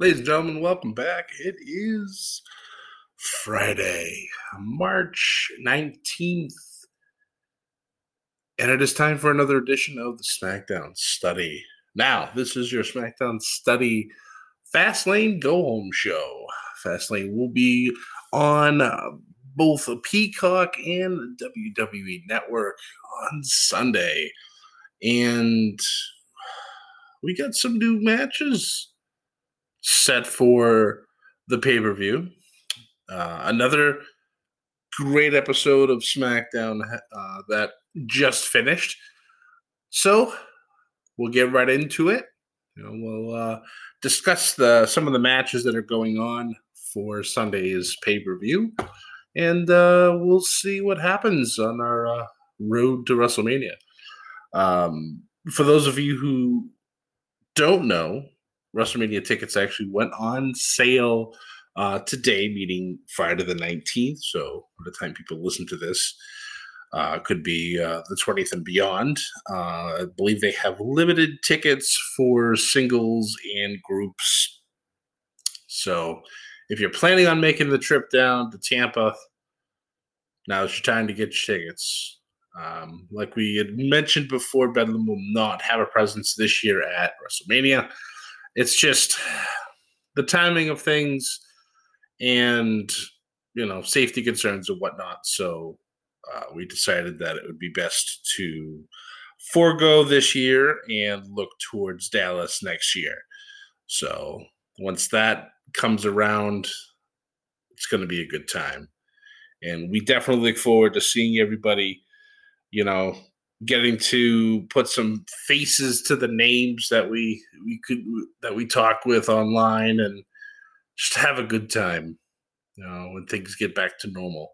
Ladies and gentlemen, welcome back. It is Friday, March 19th, and it is time for another edition of the SmackDown Study. Now, this is your SmackDown Study Fastlane Go Home show. Fastlane will be on uh, both Peacock and the WWE Network on Sunday. And we got some new matches set for the pay per view. Uh, another great episode of SmackDown uh, that just finished. So we'll get right into it. You know, we'll uh, discuss the some of the matches that are going on for Sunday's pay per view, and uh, we'll see what happens on our uh, road to WrestleMania. Um, for those of you who don't know, WrestleMania tickets actually went on sale uh, today, meaning Friday the 19th. So by the time people listen to this, uh, could be uh, the 20th and beyond. Uh, I believe they have limited tickets for singles and groups. So if you're planning on making the trip down to Tampa, now's your time to get your tickets. Um, like we had mentioned before, Bedlam will not have a presence this year at WrestleMania it's just the timing of things and you know safety concerns and whatnot. So uh, we decided that it would be best to forego this year and look towards Dallas next year. So once that comes around, it's going to be a good time. And we definitely look forward to seeing everybody, you know, getting to put some faces to the names that we we could that we talk with online and just have a good time you know when things get back to normal.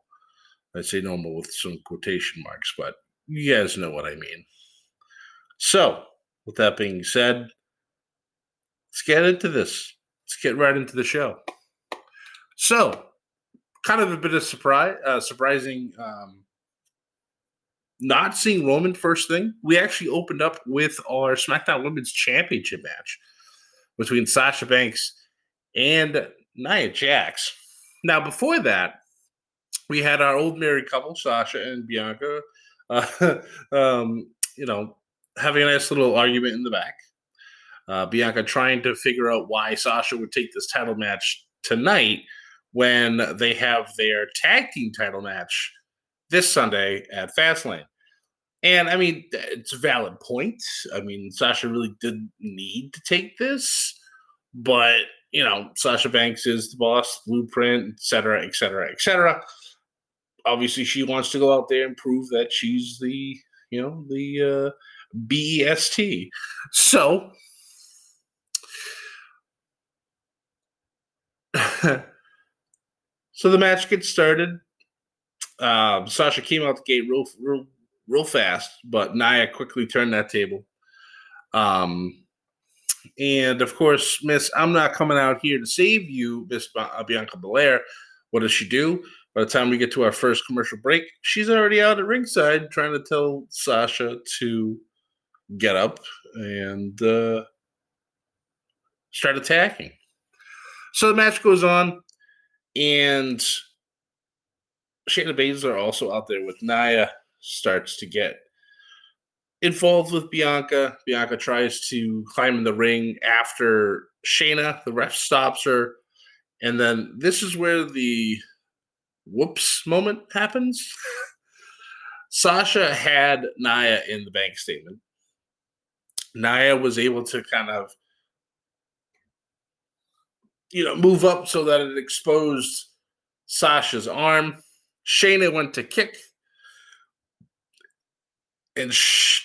I say normal with some quotation marks but you guys know what i mean. So with that being said let's get into this. Let's get right into the show. So kind of a bit of surprise uh, surprising um, not seeing Roman first thing, we actually opened up with our SmackDown Women's Championship match between Sasha Banks and Nia Jax. Now, before that, we had our old married couple, Sasha and Bianca, uh, um, you know, having a nice little argument in the back. Uh, Bianca trying to figure out why Sasha would take this title match tonight when they have their tag team title match this Sunday at Fastlane. And I mean, it's a valid point. I mean, Sasha really didn't need to take this, but you know, Sasha Banks is the boss, blueprint, et cetera, et cetera, et cetera. Obviously, she wants to go out there and prove that she's the, you know, the uh, BEST. So, so the match gets started. Um, Sasha came out the gate real, real, real fast, but Nia quickly turned that table. Um, and of course, Miss, I'm not coming out here to save you, Miss uh, Bianca Belair. What does she do? By the time we get to our first commercial break, she's already out at ringside trying to tell Sasha to get up and uh, start attacking. So the match goes on, and Shayna Baszler also out there with Nia starts to get involved with Bianca. Bianca tries to climb in the ring after Shayna. The ref stops her. And then this is where the whoops moment happens. Sasha had Nia in the bank statement. Nia was able to kind of, you know, move up so that it exposed Sasha's arm. Shayna went to kick, and sh-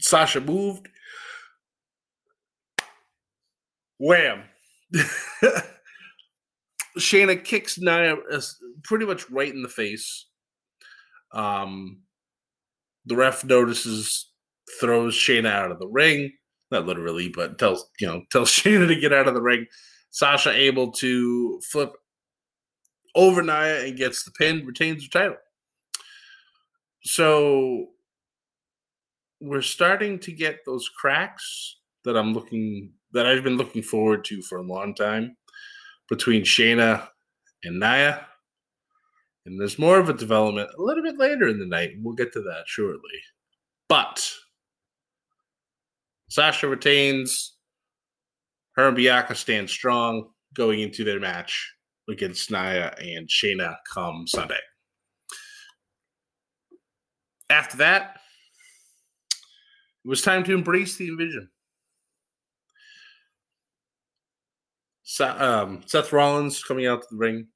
Sasha moved. Wham! Shayna kicks Nia pretty much right in the face. Um, the ref notices, throws Shayna out of the ring. Not literally, but tells you know tells Shayna to get out of the ring. Sasha able to flip over Nia and gets the pin, retains the title. So we're starting to get those cracks that I'm looking that I've been looking forward to for a long time between Shayna and Nia. And there's more of a development a little bit later in the night. We'll get to that shortly. But Sasha retains. Her and Bianca stand strong going into their match against Nia and Shayna come Sunday. After that, it was time to embrace the Invision. um, Seth Rollins coming out to the ring,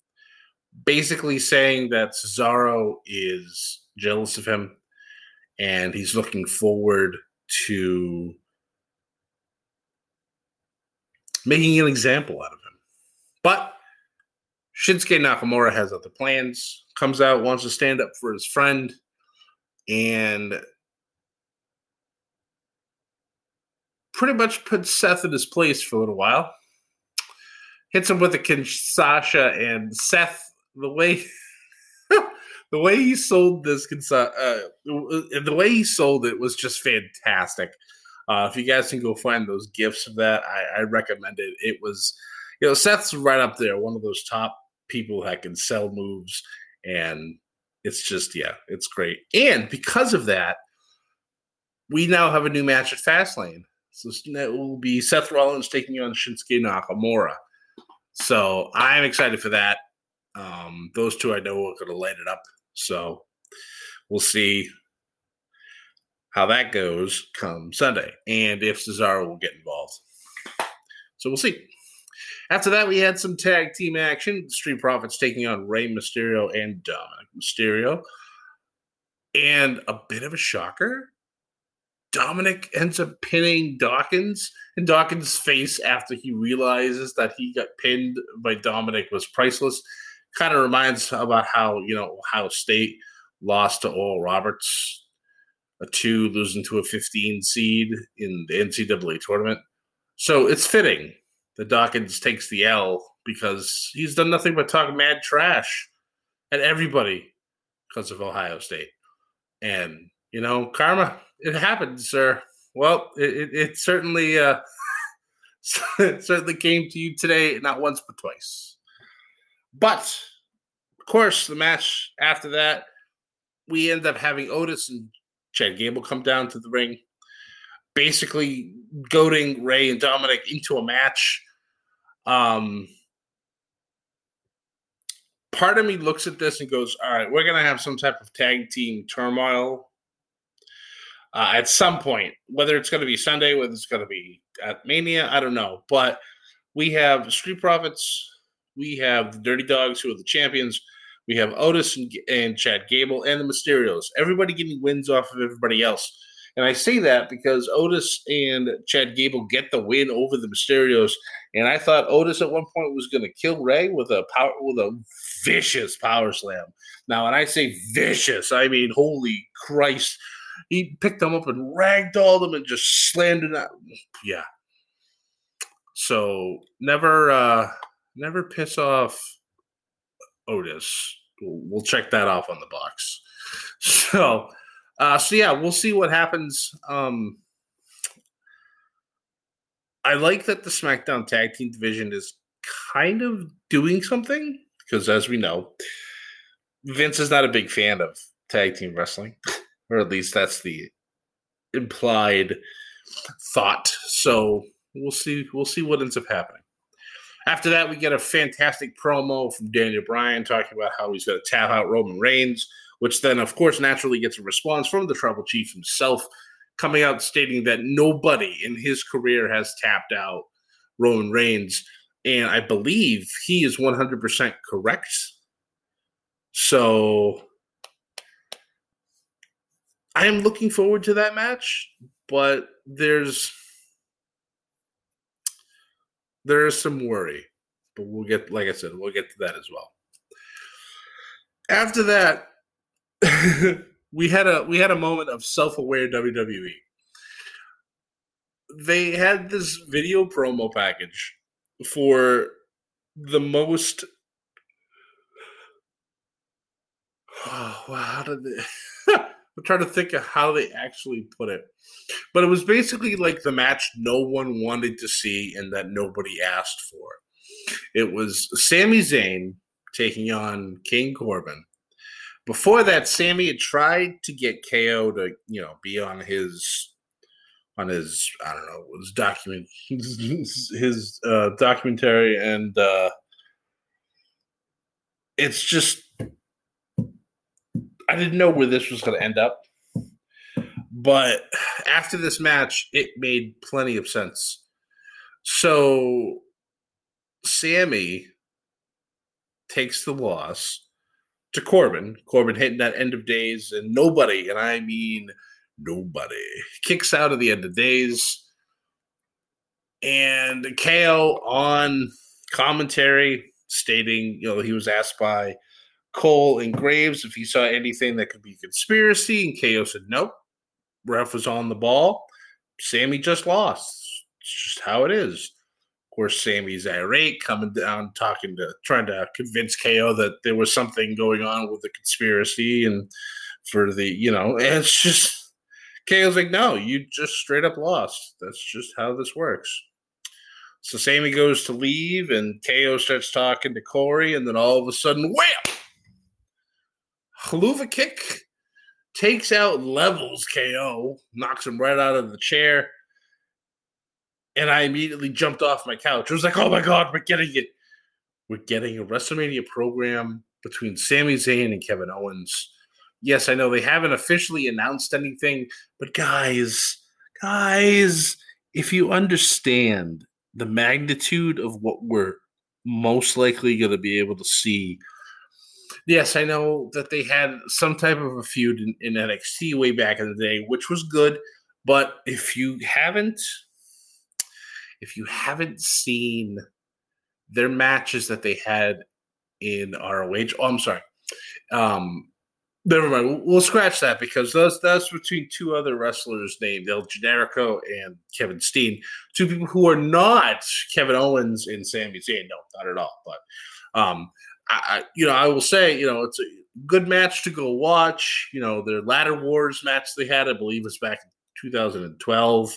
basically saying that Cesaro is jealous of him and he's looking forward to making an example out of him. But Shinsuke Nakamura has other plans, comes out, wants to stand up for his friend, and pretty much puts Seth in his place for a little while hits him with a Kinshasa and Seth the way the way he sold this uh, the way he sold it was just fantastic. Uh, if you guys can go find those gifts of that, I, I recommend it. It was, you know, Seth's right up there, one of those top people that can sell moves, and it's just yeah, it's great. And because of that, we now have a new match at Fastlane. So it will be Seth Rollins taking on Shinsuke Nakamura. So I'm excited for that. Um, those two I know are going to light it up. So we'll see how that goes come Sunday and if Cesaro will get involved. So we'll see. After that, we had some tag team action. Street Profits taking on Rey Mysterio and Dominic Mysterio. And a bit of a shocker. Dominic ends up pinning Dawkins, and Dawkins' face after he realizes that he got pinned by Dominic was priceless. Kind of reminds about how you know Ohio State lost to Oral Roberts, a two losing to a 15 seed in the NCAA tournament. So it's fitting that Dawkins takes the L because he's done nothing but talk mad trash at everybody because of Ohio State. And you know, karma, it happens, sir. Well, it, it, certainly uh, it certainly came to you today, not once but twice. But of course, the match after that, we end up having Otis and Chad Gable come down to the ring, basically goading Rey and Dominic into a match. Um, part of me looks at this and goes, "All right, we're gonna have some type of tag team turmoil uh, at some point, whether it's to be Sunday, whether it's to be at Mania, I don't know. But we have Street Profits, we have the Dirty Dawgs, who are the champions. We have Otis and, and Chad Gable and the Mysterios. Everybody getting wins off of everybody else. And I say that because Otis and Chad Gable get the win over the Mysterios, and I thought Otis at one point was going to kill Rey with a power with a vicious power slam. Now, when I say vicious, I mean holy Christ! he picked them up and ragdolled them and just slammed it out. Yeah. So never, uh, never piss off Otis. We'll check that off on the box. So, uh, so yeah, we'll see what happens. Um, I like that the SmackDown Tag Team division is kind of doing something because, as we know, Vince is not a big fan of tag team wrestling, or at least that's the implied thought. So we'll see. We'll see what ends up happening. After that, we get a fantastic promo from Daniel Bryan talking about how he's going to tap out Roman Reigns, which then, of course, naturally gets a response from the Tribal Chief himself, coming out stating that nobody in his career has tapped out Roman Reigns. And I believe he is 100% correct. So I am looking forward to that match, but there's there is some worry. But we'll get like I said, we'll get to that as well. After that, we had a we had a moment of self-aware WWE. They had this video promo package for the most oh, wow, how did they I'm trying to think of how they actually put it. But it was basically like the match no one wanted to see and that nobody asked for. It was Sami Zayn taking on King Corbin. Before that, Sami had tried to get KO to, you know, be on his on his I don't know his document his uh, documentary and uh, it's just I didn't know where this was going to end up, but after this match, it made plenty of sense. So, Sami takes the loss to Corbin. Corbin hitting that end of days, and nobody, and I mean nobody, kicks out of the end of days. And KO on commentary stating, you know, he was asked by Cole and Graves if he saw anything that could be conspiracy, and KO said nope. Ref was on the ball. Sami just lost. It's just how it is. Course, Sami's irate, coming down, talking to, trying to convince KO that there was something going on with the conspiracy and for the, you know, and it's just KO's like, no, you just straight up lost. That's just how this works. So Sami goes to leave, and KO starts talking to Corey, and then all of a sudden, wham! Helluva kick takes out levels KO, knocks him right out of the chair. And I immediately jumped off my couch. I was like, oh my God, we're getting it. We're getting a WrestleMania program between Sami Zayn and Kevin Owens. Yes, I know they haven't officially announced anything, but guys, guys, if you understand the magnitude of what we're most likely going to be able to see Yes, I know that they had some type of a feud in, in NXT way back in the day, which was good. But if you haven't, if you haven't seen their matches that they had in ROH, oh, I'm sorry. Um, never mind. We'll scratch that because that's that's between two other wrestlers named El Generico and Kevin Steen, two people who are not Kevin Owens and Sami Zayn. No, not at all. But um, I, you know, I will say, you know, it's a good match to go watch. You know, their ladder wars match they had, I believe, was back in 2012.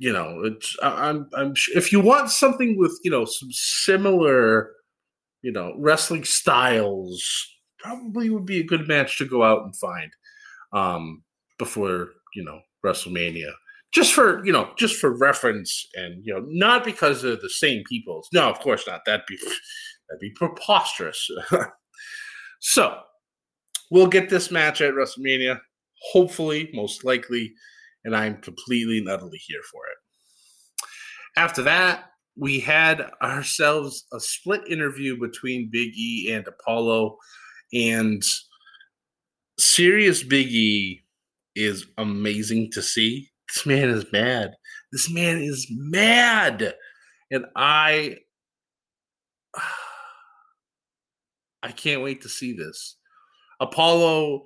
You know, it's I'm I'm if you want something with you know some similar, you know, wrestling styles, probably would be a good match to go out and find um, before you know WrestleMania. Just for you know just for reference and you know not because they're the same people. No of course not. That'd be That'd be preposterous. so we'll get this match at WrestleMania, hopefully, most likely, and I'm completely and utterly here for it. After that, we had ourselves a split interview between Big E and Apollo, and serious Big E is amazing to see. This man is mad. This man is mad. And I I can't wait to see this. Apollo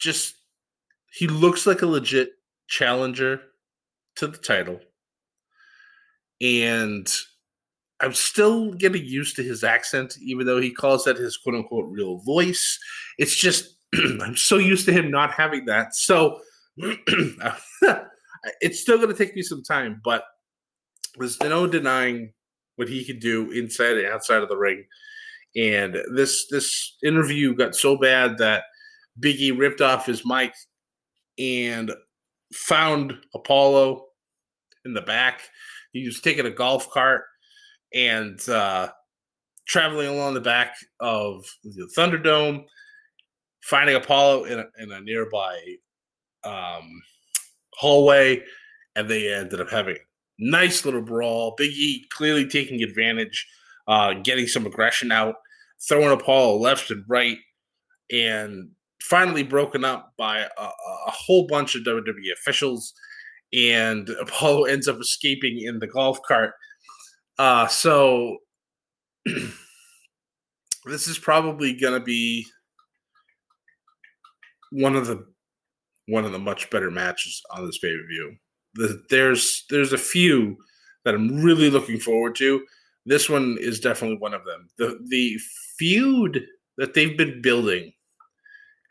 just he looks like a legit challenger to the title. And I'm still getting used to his accent, even though he calls that his quote unquote real voice. It's just, I'm so used to him not having that. So it's still going to take me some time, but there's no denying what he can do inside and outside of the ring And this this interview got so bad that Biggie ripped off his mic and found Apollo in the back. He was taking a golf cart and uh, traveling along the back of the Thunderdome, finding Apollo in a, in a nearby um, hallway, and they ended up having a nice little brawl. Biggie clearly taking advantage, uh, getting some aggression out, throwing Apollo left and right, and finally broken up by a, a whole bunch of WWE officials. And Apollo ends up escaping in the golf cart. Uh, so this is probably going to be one of the one of the much better matches on this pay per view. The, there's there's a few that I'm really looking forward to. This one is definitely one of them. The the feud that they've been building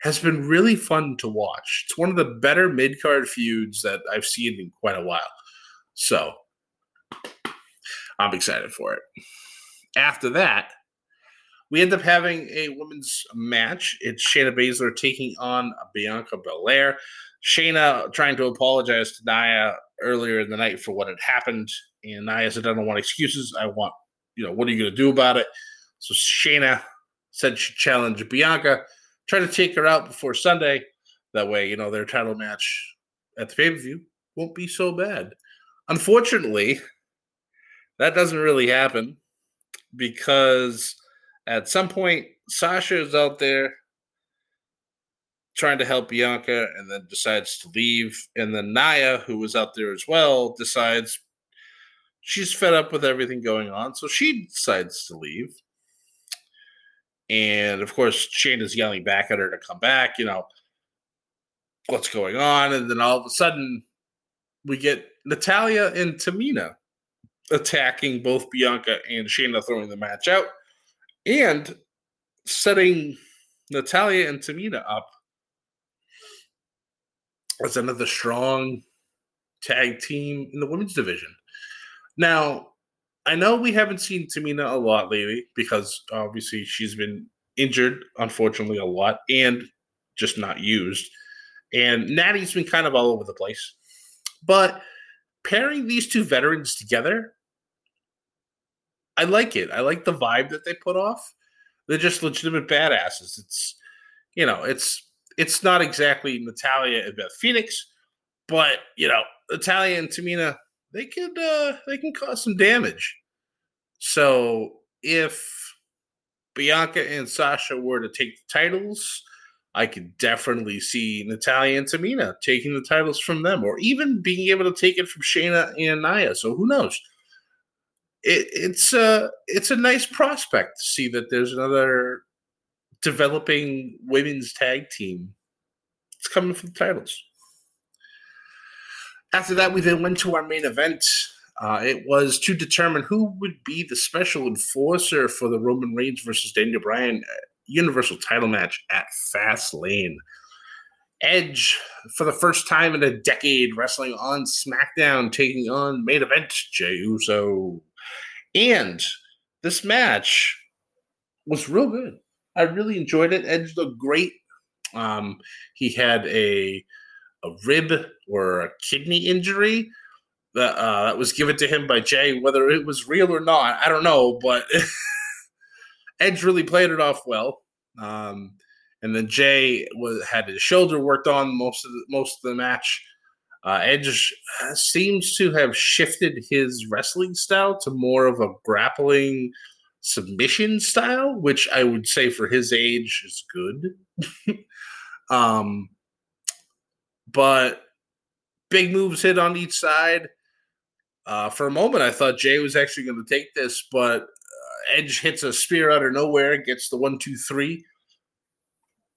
has been really fun to watch. It's one of the better mid card feuds that I've seen in quite a while. So I'm excited for it. After that, we end up having a women's match. It's Shayna Baszler taking on Bianca Belair. Shayna trying to apologize to Nia earlier in the night for what had happened. And Nia said, I don't want excuses. I want, you know, what are you going to do about it? So Shayna said she challenged Bianca, try to take her out before Sunday. That way, you know, their title match at the pay per view won't be so bad. Unfortunately, that doesn't really happen because at some point, Sasha is out there trying to help Bianca and then decides to leave. And then Nia, who was out there as well, decides she's fed up with everything going on. So she decides to leave. And of course, Shane is yelling back at her to come back, you know, what's going on? And then all of a sudden, we get Natalya and Tamina attacking both Bianca and Shayna, throwing the match out and setting Natalya and Tamina up as another strong tag team in the women's division. Now, I know we haven't seen Tamina a lot lately because obviously she's been injured, unfortunately, a lot and just not used. And Natty's been kind of all over the place. But pairing these two veterans together I like it. I like the vibe that they put off. They're just legitimate badasses. It's you know, it's it's not exactly Natalya and Beth Phoenix, but you know, Natalya and Tamina, they could uh they can cause some damage. So if Bianca and Sasha were to take the titles, I could definitely see Natalya and Tamina taking the titles from them, or even being able to take it from Shayna and Nia. So who knows? it, it's a it's a nice prospect to see that there's another developing women's tag team. It's coming for the titles. After that, we then went to our main event. Uh, it was to determine who would be the special enforcer for the Roman Reigns versus Daniel Bryan uh, Universal title match at Fastlane. Edge, for the first time in a decade, wrestling on SmackDown, taking on main event Jey Uso. And this match was real good. I really enjoyed it. Edge looked great. Um, he had a a rib or a kidney injury that uh, was given to him by Jey. Whether it was real or not, I don't know. But Edge really played it off well. Um, and then Jey was had his shoulder worked on most of the, most of the match. Uh, Edge seems to have shifted his wrestling style to more of a grappling submission style, which I would say for his age is good. um, but big moves hit on each side. Uh, for a moment, I thought Jey was actually going to take this, but uh, Edge hits a spear out of nowhere, gets the one, two, three,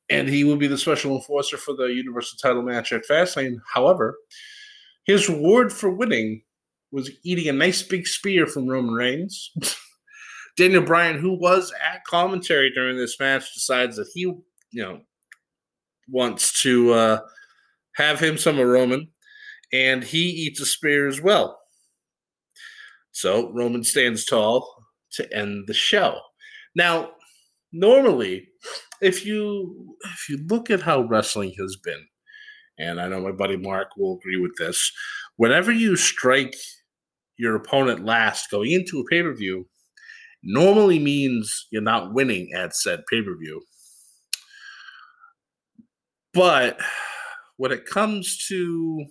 and he will be the special enforcer for the Universal title match at Fastlane. However, his reward for winning was eating a nice big spear from Roman Reigns. Daniel Bryan, who was at commentary during this match, decides that he, you know, wants to uh, have him some of Roman, and he eats a spear as well. So Roman stands tall to end the show. Now, normally, if you if you look at how wrestling has been, and I know my buddy Mark will agree with this, whenever you strike your opponent last going into a pay per view, normally means you're not winning at said pay per view. But when it comes to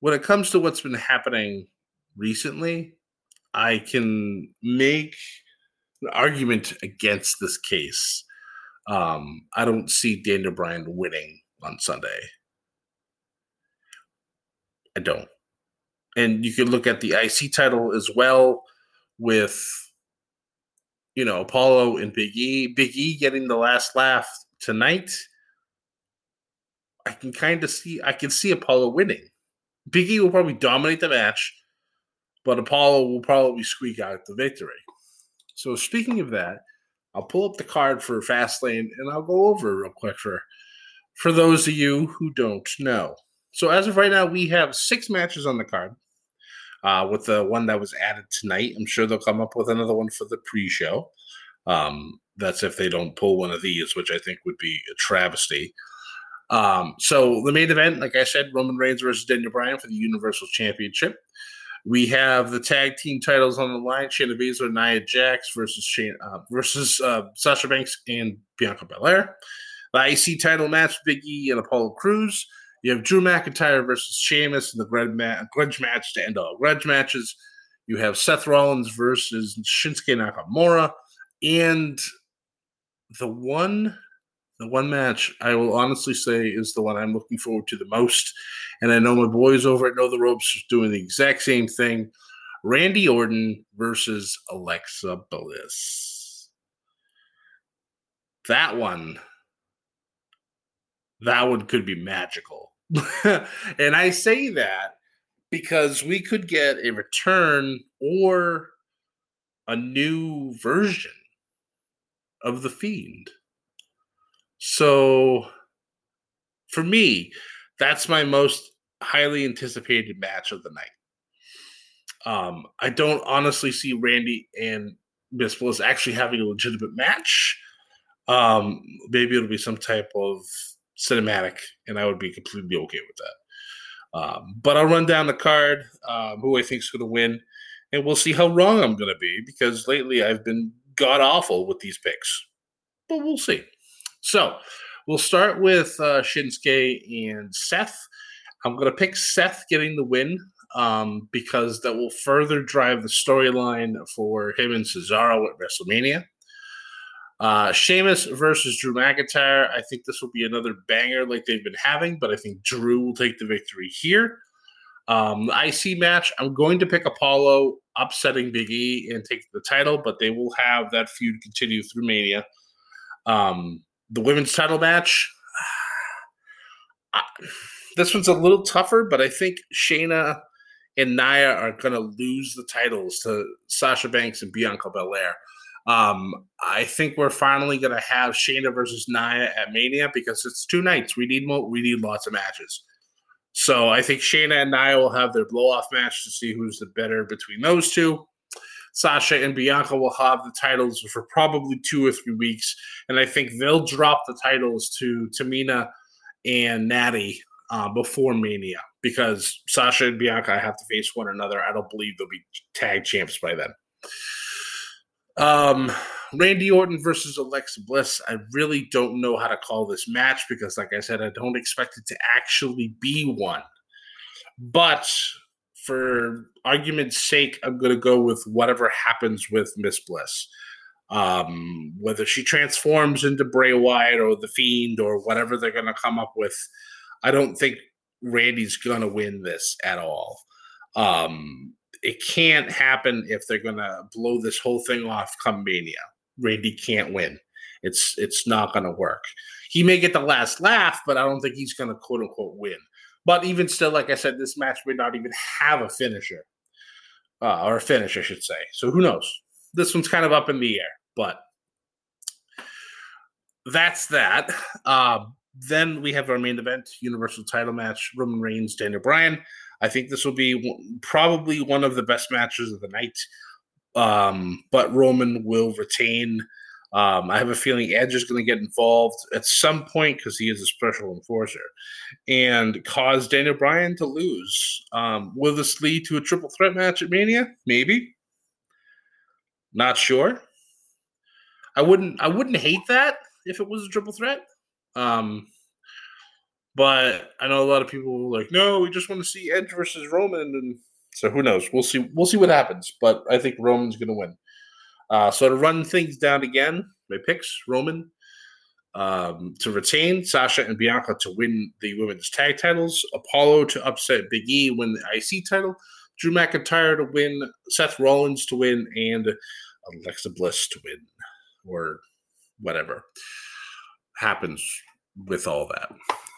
when it comes to what's been happening recently, I can make an argument against this case. Um, I don't see Daniel Bryan winning on Sunday. I don't. And you can look at the IC title as well with, you know, Apollo and Big E. Big E getting the last laugh tonight. I can kind of see, I can see Apollo winning. Big E will probably dominate the match, but Apollo will probably squeak out the victory. So speaking of that, I'll pull up the card for Fastlane and I'll go over real quick for for those of you who don't know. So as of right now, we have six matches on the card. Uh, with the one that was added tonight, I'm sure they'll come up with another one for the pre-show. Um, that's if they don't pull one of these, which I think would be a travesty. Um, so the main event, like I said, Roman Reigns versus Daniel Bryan for the Universal Championship. We have the tag team titles on the line: Shayna Baszler, Nia Jax versus Shane, uh, versus uh, Sasha Banks and Bianca Belair. The IC title match: Big E and Apollo Crews. You have Drew McIntyre versus Sheamus in the grudge, grudge match to end all grudge matches. You have Seth Rollins versus Shinsuke Nakamura, and the one the one match I will honestly say is the one I'm looking forward to the most. And I know my boys over at Know the Ropes are doing the exact same thing. Randy Orton versus Alexa Bliss. That one, that one could be magical. and I say that because we could get a return or a new version of the Fiend. So for me, that's my most highly anticipated match of the night. Um, I don't honestly see Randy and Miss Bliss actually having a legitimate match. Um, maybe it'll be some type of cinematic, and I would be completely okay with that. Um, but I'll run down the card, um, who I think is going to win, and we'll see how wrong I'm going to be because lately I've been god awful with these picks. But we'll see. So we'll start with uh, Shinsuke and Seth. I'm going to pick Seth getting the win um, because that will further drive the storyline for him and Cesaro at WrestleMania. Uh, Sheamus versus Drew McIntyre. I think this will be another banger like they've been having, but I think Drew will take the victory here. Um, the IC match, I'm going to pick Apollo upsetting Big E and taking the title, but they will have that feud continue through Mania. Um, the women's title match. I, this one's a little tougher, but I think Shayna and Nia are going to lose the titles to Sasha Banks and Bianca Belair. Um, I think we're finally going to have Shayna versus Nia at Mania because it's two nights. We need more. We need lots of matches. So I think Shayna and Nia will have their blow off match to see who's the better between those two. Sasha and Bianca will have the titles for probably two or three weeks, and I think they'll drop the titles to Tamina and Natty uh, before Mania because Sasha and Bianca have to face one another. I don't believe they'll be tag champs by then. Um, Randy Orton versus Alexa Bliss. I really don't know how to call this match because, like I said, I don't expect it to actually be one. But for argument's sake, I'm going to go with whatever happens with Miss Bliss. Um, whether she transforms into Bray Wyatt or the Fiend or whatever they're going to come up with, I don't think Randy's going to win this at all. Um, it can't happen if they're going to blow this whole thing off come Mania. Randy can't win. It's it's not going to work. He may get the last laugh, but I don't think he's going to quote unquote win. But even still, like I said, this match may not even have a finisher, uh, or a finish, I should say. So who knows? This one's kind of up in the air, but that's that. Uh, then we have our main event, Universal Title match: Roman Reigns, Daniel Bryan. I think this will be probably one of the best matches of the night. um, but Roman will retain. Um, I have a feeling Edge is going to get involved at some point because he is a special enforcer and cause Daniel Bryan to lose. Um, will this lead to a triple threat match at Mania? Maybe. Not sure. I wouldn't. I wouldn't hate that if it was a triple threat. Um, but I know a lot of people like, no, we just want to see Edge versus Roman, and so who knows? We'll see. We'll see what happens. But I think Roman's going to win. Uh, so to run things down again, my picks: Roman um, to retain, Sasha and Bianca to win the women's tag titles, Apollo to upset Big E, win the IC title, Drew McIntyre to win, Seth Rollins to win, and Alexa Bliss to win, or whatever happens with all that.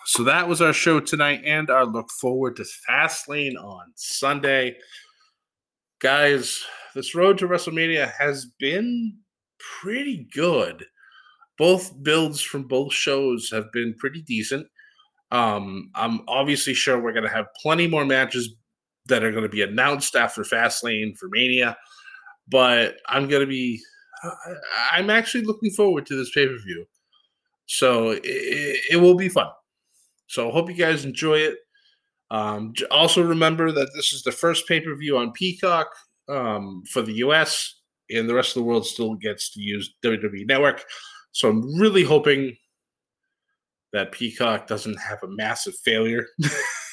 So that was our show tonight and our look forward to Fastlane on Sunday. Guys, this road to WrestleMania has been pretty good. Both builds from both shows have been pretty decent. Um, I'm obviously sure we're going to have plenty more matches that are going to be announced after Fastlane for Mania, but I'm going to be, I'm actually looking forward to this pay per view. So it, it will be fun. So hope you guys enjoy it. Um, also, remember that this is the first pay per view on Peacock um, for the US, and the rest of the world still gets to use WWE Network. So I'm really hoping that Peacock doesn't have a massive failure.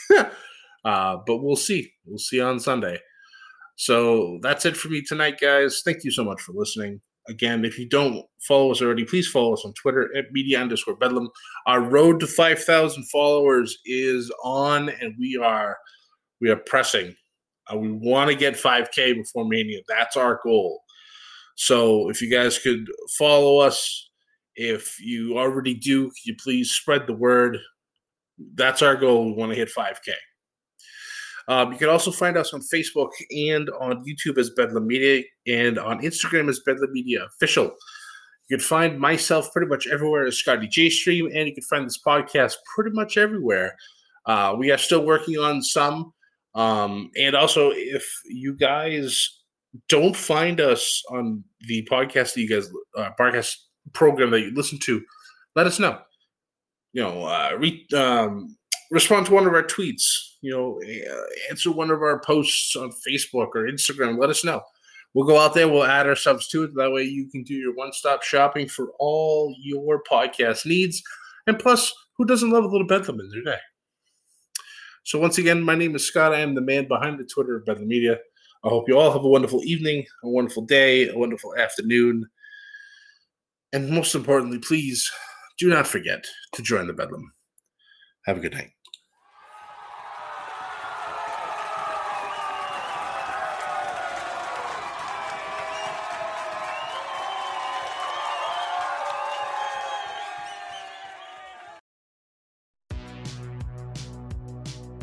uh, but we'll see. We'll see on Sunday. So that's it for me tonight, guys. Thank you so much for listening. Again, if you don't follow us already, please follow us on Twitter at media underscore bedlam. Our road to 5,000 followers is on, and we are we are pressing. We want to get 5K before Mania. That's our goal. So if you guys could follow us, if you already do, could you please spread the word? That's our goal. We want to hit 5K. Um, you can also find us on Facebook and on YouTube as Bedlam Media and on Instagram as Bedlam Media Official. You can find myself pretty much everywhere as Scotty J Stream, and you can find this podcast pretty much everywhere. Uh, we are still working on some. Um, and also, if you guys don't find us on the podcast that you guys, uh, podcast program that you listen to, let us know. You know, uh, re- um, respond to one of our tweets, you know, uh, answer one of our posts on Facebook or Instagram. Let us know. We'll go out there, we'll add ourselves to it. That way you can do your one stop shopping for all your podcast needs. And plus, who doesn't love a little Bedlam in their day? So, once again, my name is Scott. I am the man behind the Twitter of Bedlam Media. I hope you all have a wonderful evening, a wonderful day, a wonderful afternoon. And most importantly, please do not forget to join the Bedlam. Have a good night.